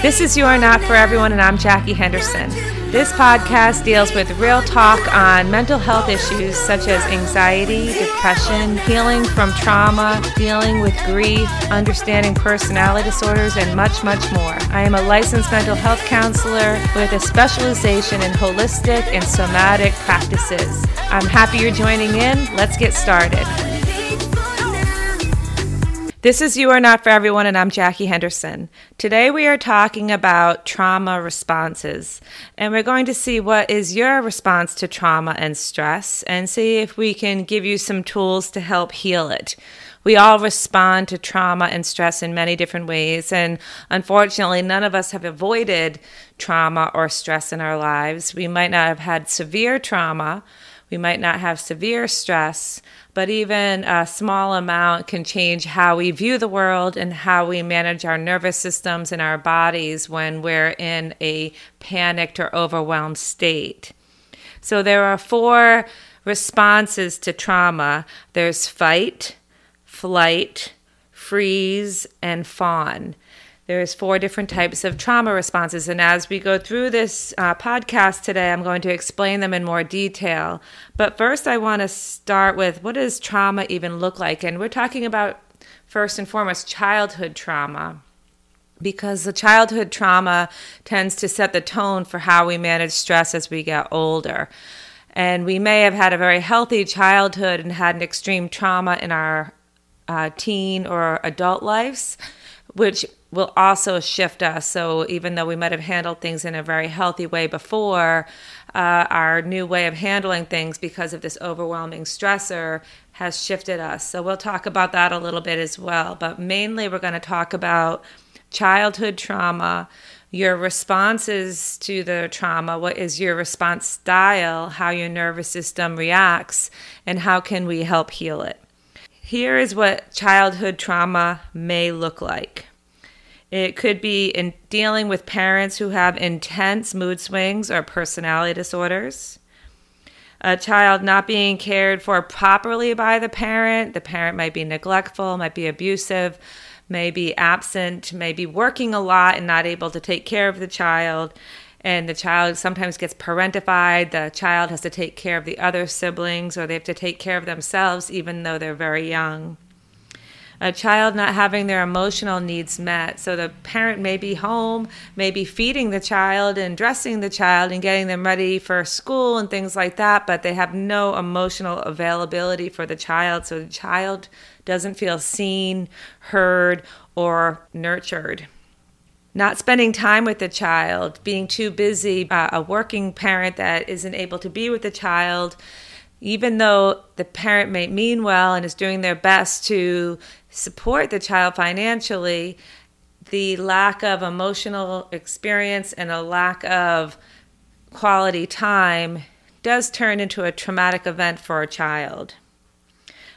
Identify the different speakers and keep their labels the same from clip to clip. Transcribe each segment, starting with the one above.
Speaker 1: This is You Are Not for Everyone, and I'm Jackie Henderson. This podcast deals with real talk on mental health issues such as anxiety, depression, healing from trauma, dealing with grief, understanding personality disorders, and much, much more. I am a licensed mental health counselor with a specialization in holistic and somatic practices. I'm happy you're joining in. Let's get started. This is You Are Not for Everyone, and I'm Jackie Henderson. Today we are talking about trauma responses, and we're going to see what is your response to trauma and stress and see if we can give you some tools to help heal it. We all respond to trauma and stress in many different ways, and unfortunately, none of us have avoided trauma or stress in our lives. We might not have had severe trauma, we might not have severe stress, but even a small amount can change how we view the world and how we manage our nervous systems and our bodies when we're in a panicked or overwhelmed state. So there are four responses to trauma there's fight, flight, freeze, and fawn. There's four different types of trauma responses. And as we go through this uh, podcast today, I'm going to explain them in more detail. But first, I want to start with what does trauma even look like? And we're talking about, first and foremost, childhood trauma. Because the childhood trauma tends to set the tone for how we manage stress as we get older. And we may have had a very healthy childhood and had an extreme trauma in our uh, teen or adult lives, which will also shift us. So even though we might have handled things in a very healthy way before, uh, our new way of handling things because of this overwhelming stressor has shifted us. So we'll talk about that a little bit as well. But mainly, we're going to talk about childhood trauma. Your responses to the trauma, what is your response style, how your nervous system reacts, and how can we help heal it? Here is what childhood trauma may look like. It could be in dealing with parents who have intense mood swings or personality disorders. A child not being cared for properly by the parent. The parent might be neglectful, might be abusive, may be absent, may be working a lot and not able to take care of the child. And the child sometimes gets parentified. The child has to take care of the other siblings or they have to take care of themselves even though they're very young a child not having their emotional needs met. So the parent may be home, maybe feeding the child and dressing the child and getting them ready for school and things like that, but they have no emotional availability for the child. So the child doesn't feel seen, heard, or nurtured. Not spending time with the child, being too busy, uh, a working parent that isn't able to be with the child even though the parent may mean well and is doing their best to support the child financially, the lack of emotional experience and a lack of quality time does turn into a traumatic event for a child.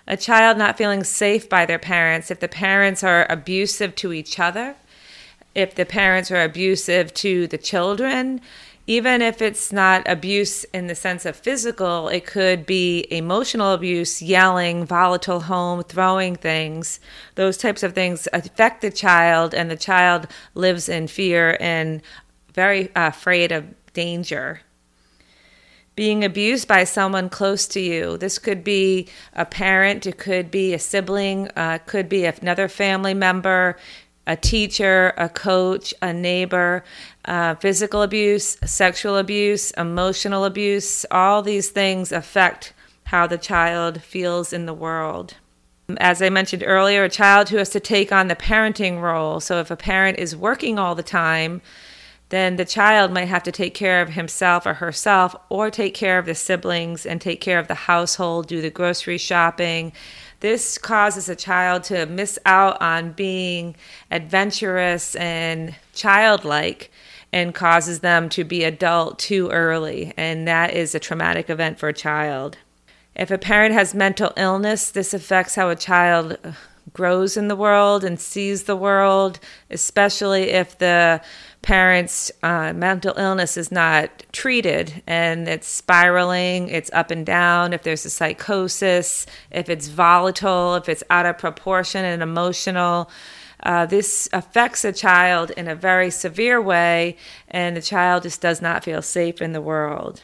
Speaker 1: A child not feeling safe by their parents, if the parents are abusive to each other, if the parents are abusive to the children, even if it's not abuse in the sense of physical, it could be emotional abuse, yelling, volatile home, throwing things. Those types of things affect the child, and the child lives in fear and very afraid of danger. Being abused by someone close to you. This could be a parent, it could be a sibling, uh, could be another family member a teacher, a coach, a neighbor, uh, physical abuse, sexual abuse, emotional abuse, all these things affect how the child feels in the world. As I mentioned earlier, a child who has to take on the parenting role. So if a parent is working all the time, then the child might have to take care of himself or herself or take care of the siblings and take care of the household, do the grocery shopping, this causes a child to miss out on being adventurous and childlike and causes them to be adult too early. And that is a traumatic event for a child. If a parent has mental illness, this affects how a child grows in the world and sees the world, especially if the parents' uh, mental illness is not treated and it's spiraling, it's up and down, if there's a psychosis, if it's volatile, if it's out of proportion and emotional, uh, this affects a child in a very severe way, and the child just does not feel safe in the world.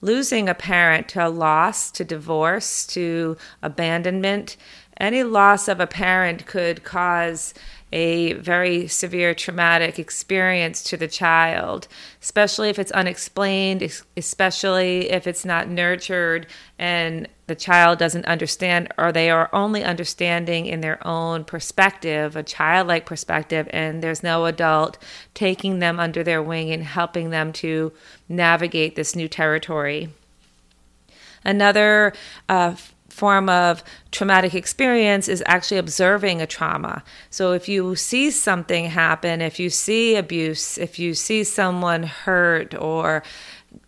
Speaker 1: Losing a parent to a loss, to divorce, to abandonment, any loss of a parent could cause a very severe traumatic experience to the child, especially if it's unexplained, especially if it's not nurtured and the child doesn't understand, or they are only understanding in their own perspective, a childlike perspective, and there's no adult taking them under their wing and helping them to navigate this new territory. Another uh, form of traumatic experience is actually observing a trauma. So if you see something happen, if you see abuse, if you see someone hurt or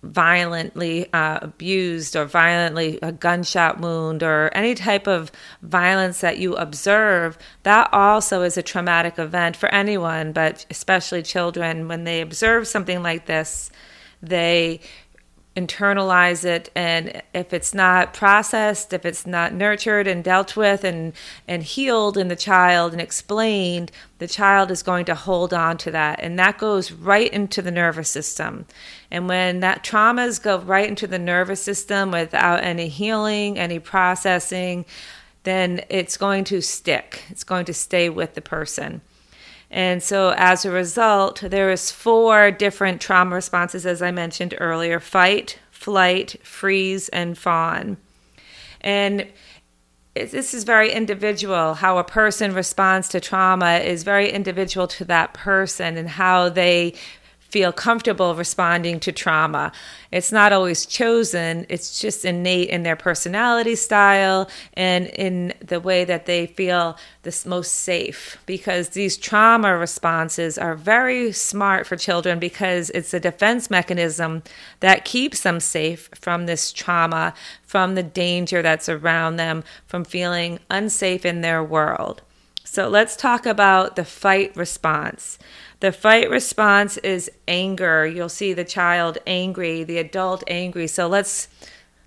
Speaker 1: violently uh, abused or violently a gunshot wound or any type of violence that you observe, that also is a traumatic event for anyone, but especially children. When they observe something like this, they internalize it and if it's not processed if it's not nurtured and dealt with and and healed in the child and explained the child is going to hold on to that. And that goes right into the nervous system. And when that traumas go right into the nervous system without any healing any processing then it's going to stick. It's going to stay with the person and so as a result, there is four different trauma responses, as I mentioned earlier fight, flight, freeze, and fawn. And this is very individual. How a person responds to trauma is very individual to that person and how they feel comfortable responding to trauma. It's not always chosen, it's just innate in their personality style and in the way that they feel the most safe. Because these trauma responses are very smart for children because it's a defense mechanism that keeps them safe from this trauma, from the danger that's around them, from feeling unsafe in their world. So let's talk about the fight response. The fight response is anger. You'll see the child angry, the adult angry. So let's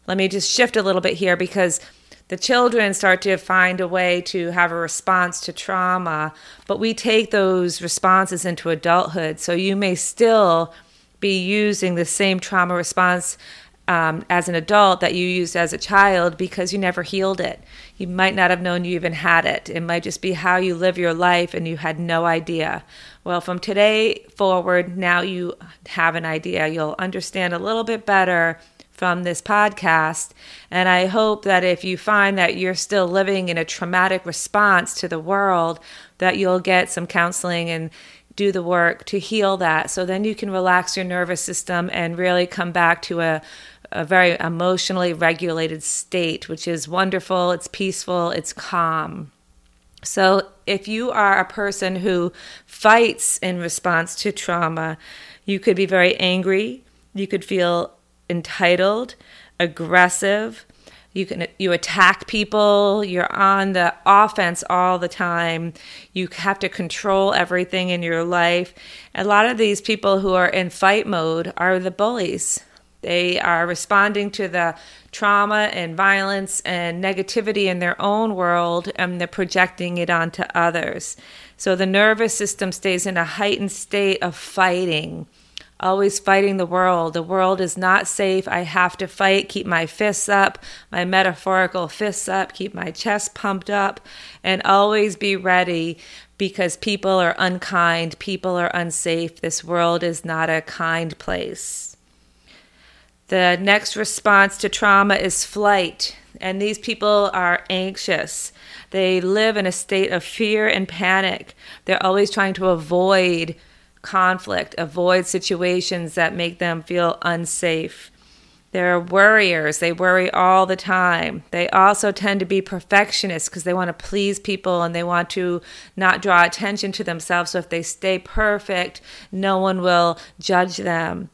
Speaker 1: let me just shift a little bit here because the children start to find a way to have a response to trauma, but we take those responses into adulthood. So you may still be using the same trauma response um, as an adult that you used as a child because you never healed it. You might not have known you even had it. It might just be how you live your life and you had no idea. Well, from today forward, now you have an idea. You'll understand a little bit better from this podcast. And I hope that if you find that you're still living in a traumatic response to the world, that you'll get some counseling and do the work to heal that. So then you can relax your nervous system and really come back to a a very emotionally regulated state, which is wonderful, it's peaceful, it's calm. So, if you are a person who fights in response to trauma, you could be very angry, you could feel entitled, aggressive, you can you attack people, you're on the offense all the time. You have to control everything in your life. A lot of these people who are in fight mode are the bullies they are responding to the trauma and violence and negativity in their own world and they're projecting it onto others. So the nervous system stays in a heightened state of fighting, always fighting the world. The world is not safe. I have to fight, keep my fists up, my metaphorical fists up, keep my chest pumped up, and always be ready because people are unkind, people are unsafe. This world is not a kind place. The next response to trauma is flight, and these people are anxious. They live in a state of fear and panic. They're always trying to avoid conflict, avoid situations that make them feel unsafe. They're worriers. They worry all the time. They also tend to be perfectionists because they want to please people and they want to not draw attention to themselves. So if they stay perfect, no one will judge them.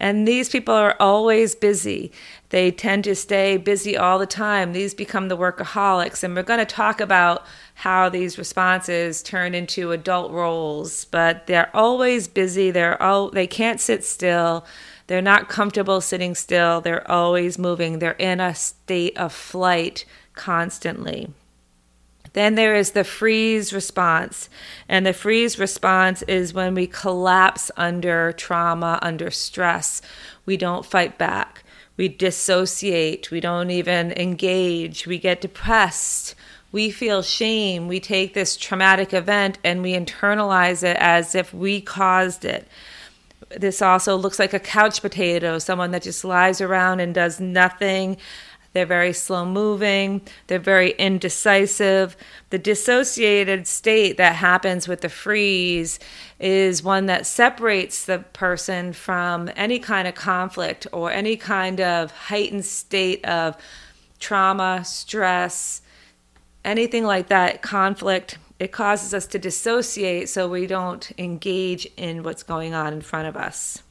Speaker 1: And these people are always busy. They tend to stay busy all the time. These become the workaholics. And we're going to talk about how these responses turn into adult roles, but they're always busy. They're all, they can't sit still. They're not comfortable sitting still. They're always moving. They're in a state of flight constantly. Then there is the freeze response. And the freeze response is when we collapse under trauma, under stress. We don't fight back. We dissociate. We don't even engage. We get depressed. We feel shame. We take this traumatic event and we internalize it as if we caused it. This also looks like a couch potato, someone that just lies around and does nothing they're very slow moving. They're very indecisive. The dissociated state that happens with the freeze is one that separates the person from any kind of conflict or any kind of heightened state of trauma, stress, anything like that, conflict. It causes us to dissociate so we don't engage in what's going on in front of us.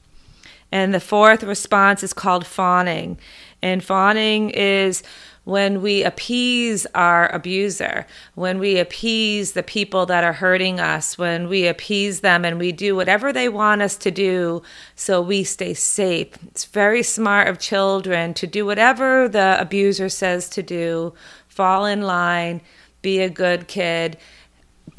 Speaker 1: And the fourth response is called fawning. And fawning is when we appease our abuser, when we appease the people that are hurting us, when we appease them and we do whatever they want us to do so we stay safe. It's very smart of children to do whatever the abuser says to do, fall in line, be a good kid.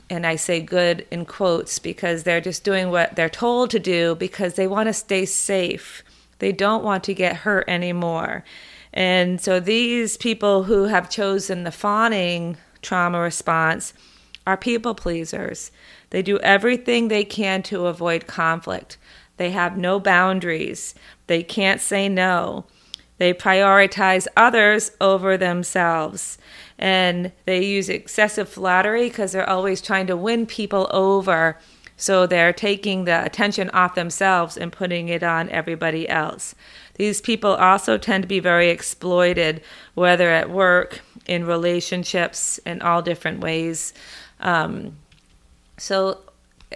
Speaker 1: And I say good in quotes because they're just doing what they're told to do because they want to stay safe. They don't want to get hurt anymore. And so these people who have chosen the fawning trauma response are people pleasers. They do everything they can to avoid conflict. They have no boundaries. They can't say no. They prioritize others over themselves. And they use excessive flattery because they're always trying to win people over so they're taking the attention off themselves and putting it on everybody else. These people also tend to be very exploited, whether at work, in relationships, in all different ways. Um, so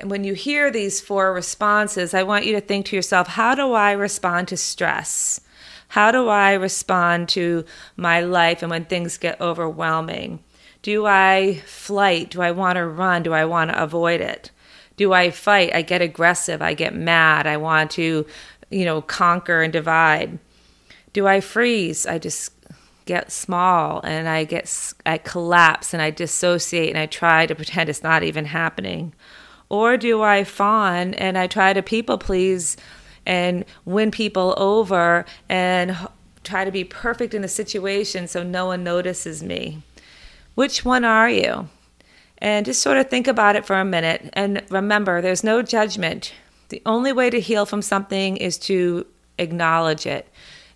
Speaker 1: when you hear these four responses, I want you to think to yourself how do I respond to stress? How do I respond to my life and when things get overwhelming? Do I flight? Do I want to run? Do I want to avoid it? Do I fight? I get aggressive. I get mad. I want to, you know, conquer and divide. Do I freeze? I just get small and I get I collapse and I dissociate and I try to pretend it's not even happening. Or do I fawn and I try to people please and win people over and try to be perfect in the situation so no one notices me? Which one are you? And just sort of think about it for a minute. And remember, there's no judgment. The only way to heal from something is to acknowledge it.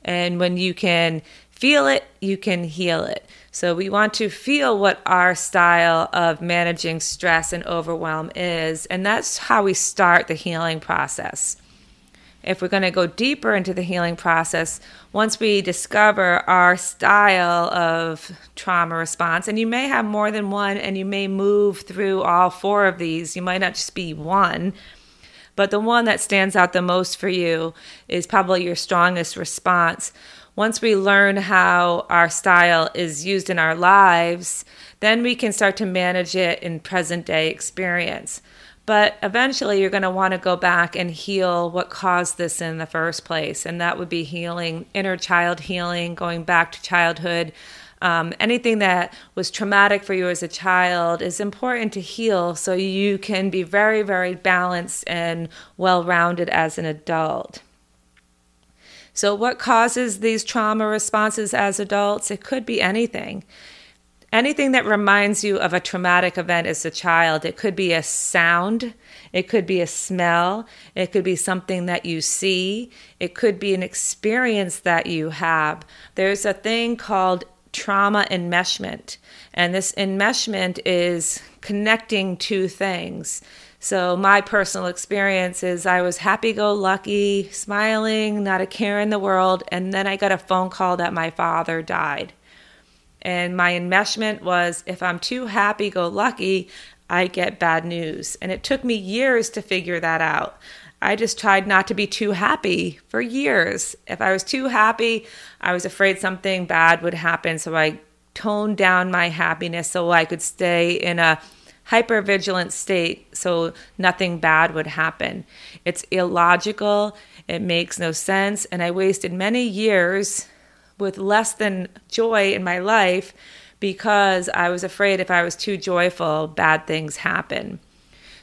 Speaker 1: And when you can feel it, you can heal it. So we want to feel what our style of managing stress and overwhelm is. And that's how we start the healing process if we're going to go deeper into the healing process, once we discover our style of trauma response, and you may have more than one, and you may move through all four of these, you might not just be one, but the one that stands out the most for you is probably your strongest response. Once we learn how our style is used in our lives, then we can start to manage it in present day experience. But eventually, you're going to want to go back and heal what caused this in the first place. And that would be healing, inner child healing, going back to childhood. Um, anything that was traumatic for you as a child is important to heal so you can be very, very balanced and well rounded as an adult. So, what causes these trauma responses as adults? It could be anything anything that reminds you of a traumatic event as a child. It could be a sound, it could be a smell, it could be something that you see, it could be an experience that you have. There's a thing called trauma enmeshment, and this enmeshment is connecting two things. So, my personal experience is I was happy go lucky, smiling, not a care in the world, and then I got a phone call that my father died. And my enmeshment was if I'm too happy go lucky, I get bad news. And it took me years to figure that out. I just tried not to be too happy for years. If I was too happy, I was afraid something bad would happen. So I toned down my happiness so I could stay in a hyper vigilant state so nothing bad would happen. It's illogical, it makes no sense, and I wasted many years with less than joy in my life because I was afraid if I was too joyful, bad things happen.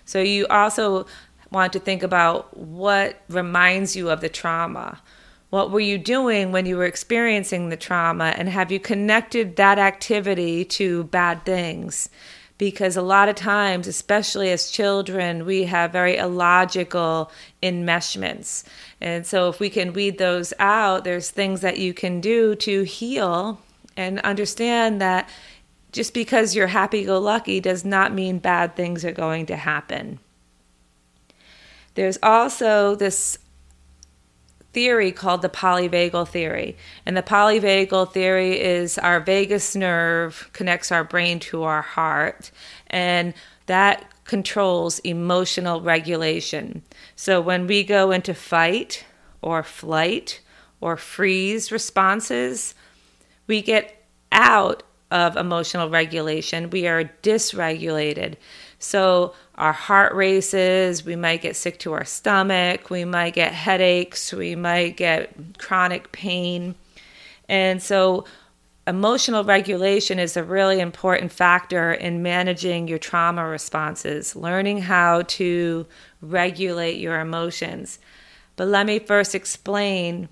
Speaker 1: So you also want to think about what reminds you of the trauma. What were you doing when you were experiencing the trauma? And have you connected that activity to bad things? Because a lot of times, especially as children, we have very illogical enmeshments. And so, if we can weed those out, there's things that you can do to heal and understand that just because you're happy go lucky does not mean bad things are going to happen. There's also this theory called the polyvagal theory. And the polyvagal theory is our vagus nerve connects our brain to our heart, and that controls emotional regulation. So when we go into fight or flight or freeze responses, we get out of emotional regulation. We are dysregulated. So our heart races, we might get sick to our stomach, we might get headaches, we might get chronic pain. And so emotional regulation is a really important factor in managing your trauma responses, learning how to regulate your emotions. But let me first explain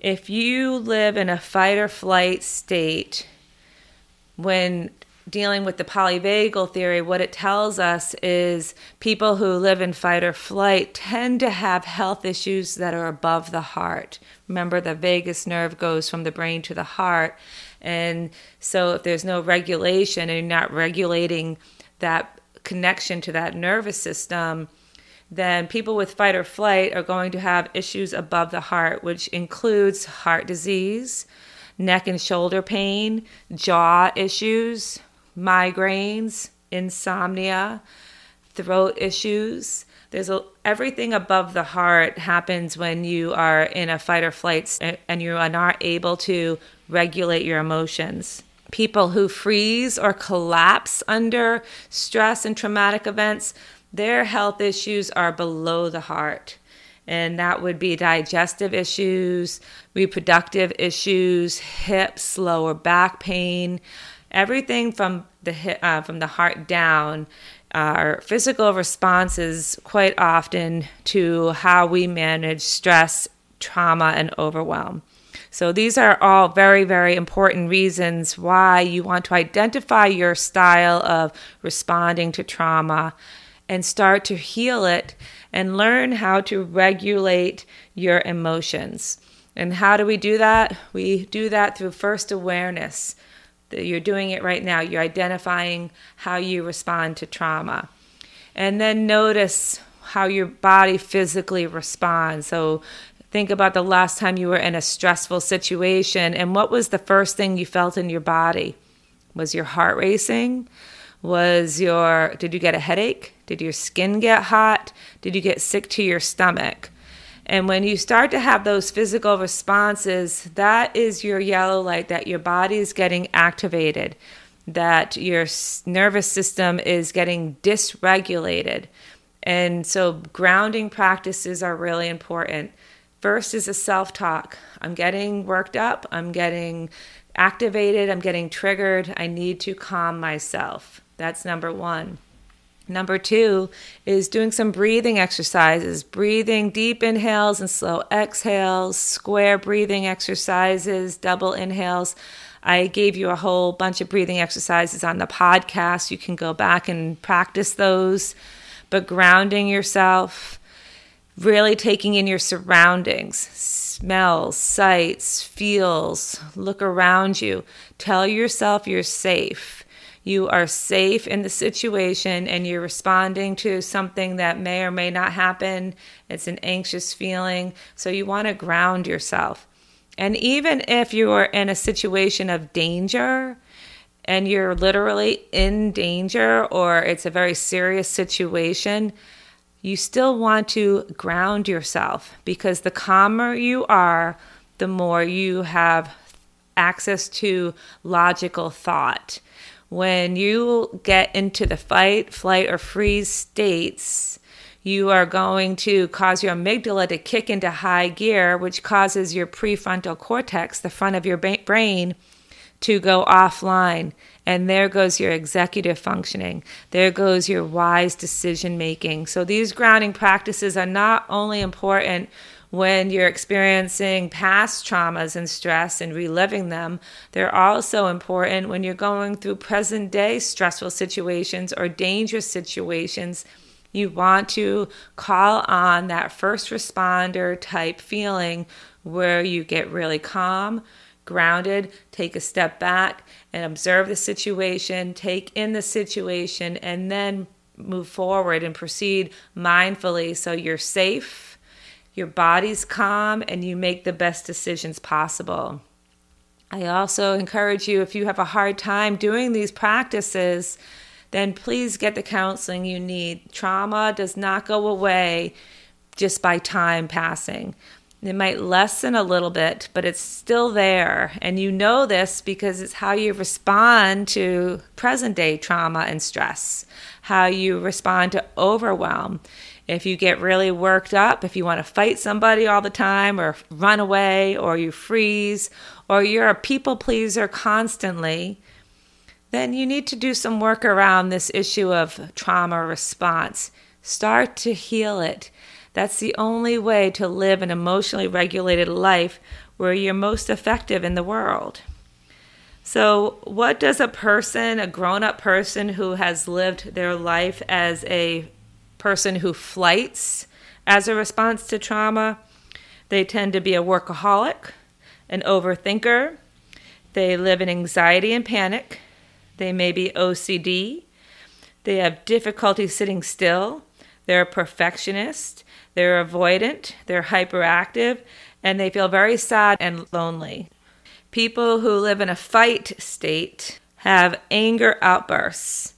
Speaker 1: if you live in a fight or flight state, when dealing with the polyvagal theory, what it tells us is people who live in fight or flight tend to have health issues that are above the heart. Remember, the vagus nerve goes from the brain to the heart. And so, if there's no regulation and you're not regulating that connection to that nervous system, then people with fight or flight are going to have issues above the heart, which includes heart disease, neck and shoulder pain, jaw issues, migraines, insomnia, throat issues. There's a, everything above the heart happens when you are in a fight or flight and you are not able to regulate your emotions. People who freeze or collapse under stress and traumatic events, their health issues are below the heart. And that would be digestive issues, reproductive issues, hips, lower back pain, everything from the uh, from the heart down our physical responses quite often to how we manage stress, trauma, and overwhelm. So, these are all very, very important reasons why you want to identify your style of responding to trauma and start to heal it and learn how to regulate your emotions. And how do we do that? We do that through first awareness you're doing it right now. You're identifying how you respond to trauma. And then notice how your body physically responds. So think about the last time you were in a stressful situation and what was the first thing you felt in your body? Was your heart racing? Was your did you get a headache? Did your skin get hot? Did you get sick to your stomach? And when you start to have those physical responses, that is your yellow light that your body is getting activated, that your nervous system is getting dysregulated. And so, grounding practices are really important. First is a self talk. I'm getting worked up, I'm getting activated, I'm getting triggered. I need to calm myself. That's number one. Number two is doing some breathing exercises, breathing deep inhales and slow exhales, square breathing exercises, double inhales. I gave you a whole bunch of breathing exercises on the podcast. You can go back and practice those. But grounding yourself, really taking in your surroundings, smells, sights, feels, look around you. Tell yourself you're safe you are safe in the situation and you're responding to something that may or may not happen. It's an anxious feeling. So you want to ground yourself. And even if you are in a situation of danger and you're literally in danger or it's a very serious situation, you still want to ground yourself because the calmer you are, the more you have access to logical thought when you get into the fight, flight, or freeze states, you are going to cause your amygdala to kick into high gear, which causes your prefrontal cortex, the front of your brain, to go offline. And there goes your executive functioning. There goes your wise decision making. So these grounding practices are not only important when you're experiencing past traumas and stress and reliving them, they're also important when you're going through present day stressful situations or dangerous situations. You want to call on that first responder type feeling where you get really calm, grounded, take a step back and observe the situation, take in the situation, and then move forward and proceed mindfully so you're safe, your body's calm, and you make the best decisions possible. I also encourage you if you have a hard time doing these practices, then please get the counseling you need. Trauma does not go away just by time passing. It might lessen a little bit, but it's still there. And you know this because it's how you respond to present day trauma and stress, how you respond to overwhelm. If you get really worked up, if you want to fight somebody all the time, or run away, or you freeze, or you're a people pleaser constantly, then you need to do some work around this issue of trauma response. Start to heal it that's the only way to live an emotionally regulated life where you're most effective in the world. So, what does a person, a grown up person who has lived their life as a person who flights as a response to trauma? They tend to be a workaholic, an overthinker. They live in anxiety and panic. They may be OCD. They have difficulty sitting still. They're a perfectionist. They're avoidant, they're hyperactive, and they feel very sad and lonely. People who live in a fight state have anger outbursts.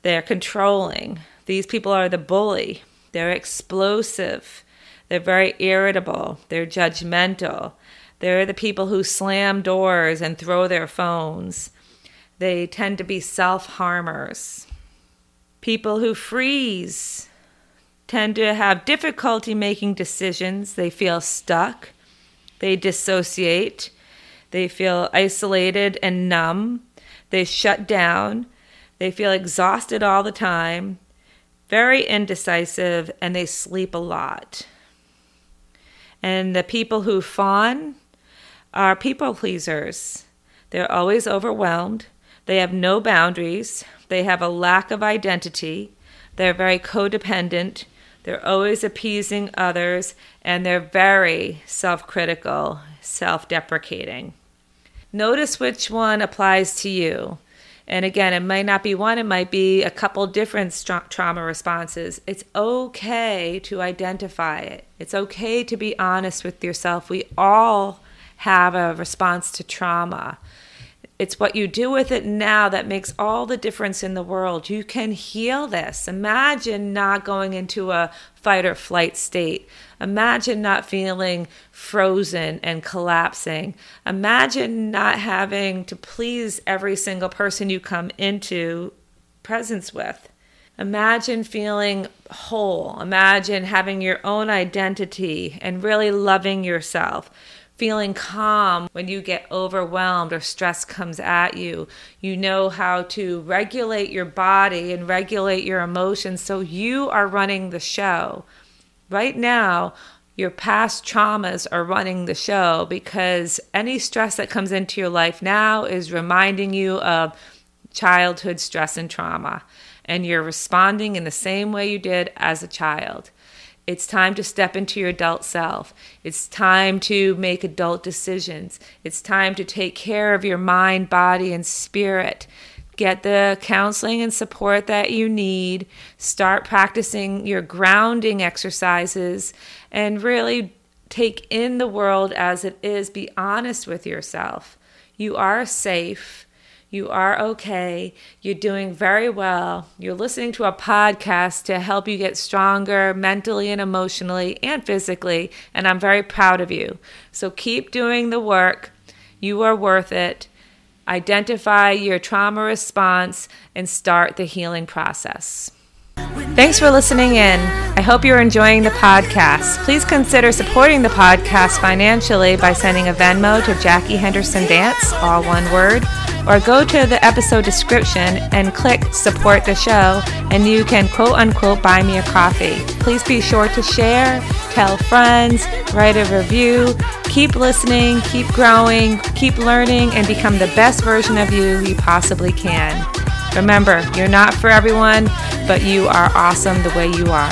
Speaker 1: They're controlling. These people are the bully. They're explosive. They're very irritable. They're judgmental. They're the people who slam doors and throw their phones. They tend to be self harmers. People who freeze tend to have difficulty making decisions. They feel stuck. They dissociate. They feel isolated and numb. They shut down. They feel exhausted all the time, very indecisive, and they sleep a lot. And the people who fawn are people pleasers. They're always overwhelmed. They have no boundaries. They have a lack of identity. They're very codependent. They're always appeasing others and they're very self critical, self deprecating. Notice which one applies to you. And again, it might not be one, it might be a couple different tra- trauma responses. It's okay to identify it, it's okay to be honest with yourself. We all have a response to trauma. It's what you do with it now that makes all the difference in the world. You can heal this. Imagine not going into a fight or flight state. Imagine not feeling frozen and collapsing. Imagine not having to please every single person you come into presence with. Imagine feeling whole. Imagine having your own identity and really loving yourself feeling calm when you get overwhelmed or stress comes at you. You know how to regulate your body and regulate your emotions so you are running the show. Right now, your past traumas are running the show because any stress that comes into your life now is reminding you of childhood stress and trauma. And you're responding in the same way you did as a child. It's time to step into your adult self. It's time to make adult decisions. It's time to take care of your mind, body, and spirit. Get the counseling and support that you need. Start practicing your grounding exercises and really take in the world as it is. Be honest with yourself. You are safe. You are okay. You're doing very well. You're listening to a podcast to help you get stronger mentally and emotionally and physically. And I'm very proud of you. So keep doing the work. You are worth it. Identify your trauma response and start the healing process. Thanks for listening in. I hope you're enjoying the podcast. Please consider supporting the podcast financially by sending a Venmo to Jackie Henderson Dance, all one word, or go to the episode description and click support the show, and you can quote unquote buy me a coffee. Please be sure to share, tell friends, write a review. Keep listening, keep growing, keep learning, and become the best version of you you possibly can. Remember, you're not for everyone, but you are awesome the way you are.